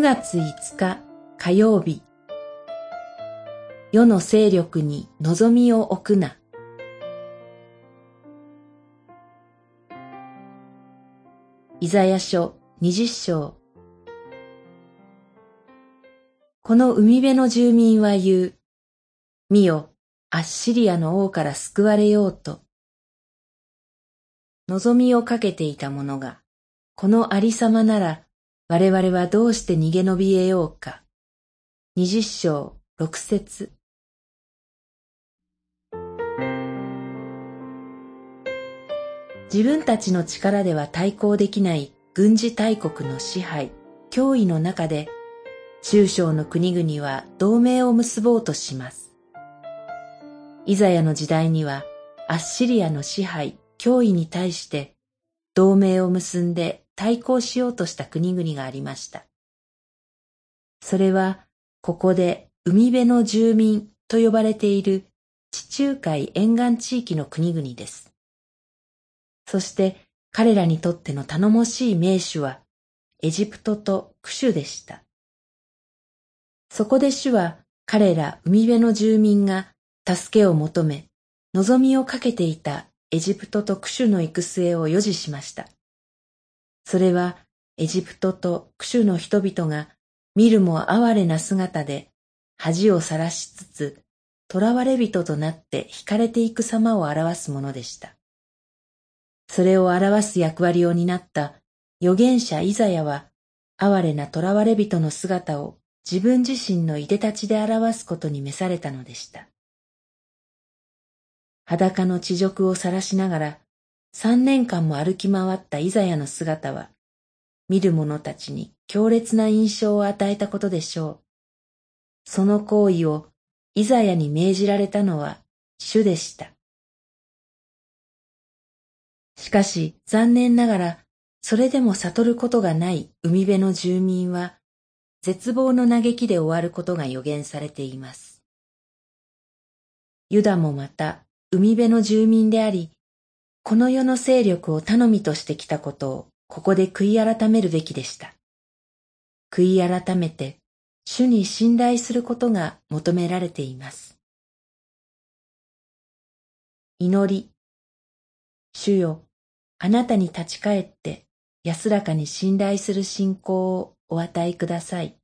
9月5日火曜日世の勢力に望みを置くなイザヤ書二十章この海辺の住民は言う。見よ、アッシリアの王から救われようと。望みをかけていた者が、このありさまなら、我々はどうして逃げ延び得ようか。二十章六節自分たちの力では対抗できない軍事大国の支配、脅威の中で、中小の国々は同盟を結ぼうとします。イザヤの時代には、アッシリアの支配、脅威に対して同盟を結んで対抗しようとした国々がありました。それは、ここで海辺の住民と呼ばれている地中海沿岸地域の国々です。そして彼らにとっての頼もしい名手はエジプトとクシュでした。そこで主は彼ら海辺の住民が助けを求め望みをかけていたエジプトとクシュの行く末を予示しました。それはエジプトとクシュの人々が見るも哀れな姿で恥をさらしつつ、囚われ人となって惹かれていく様を表すものでした。それを表す役割を担った預言者イザヤは、哀れな囚われ人の姿を自分自身のいでたちで表すことに召されたのでした。裸の地辱を晒しながら三年間も歩き回ったイザヤの姿は、見る者たちに強烈な印象を与えたことでしょう。その行為をイザヤに命じられたのは主でした。しかし残念ながら、それでも悟ることがない海辺の住民は、絶望の嘆きで終わることが予言されています。ユダもまた海辺の住民であり、この世の勢力を頼みとしてきたことをここで悔い改めるべきでした。悔い改めて主に信頼することが求められています。祈り。主よ、あなたに立ち返って安らかに信頼する信仰をお与えください。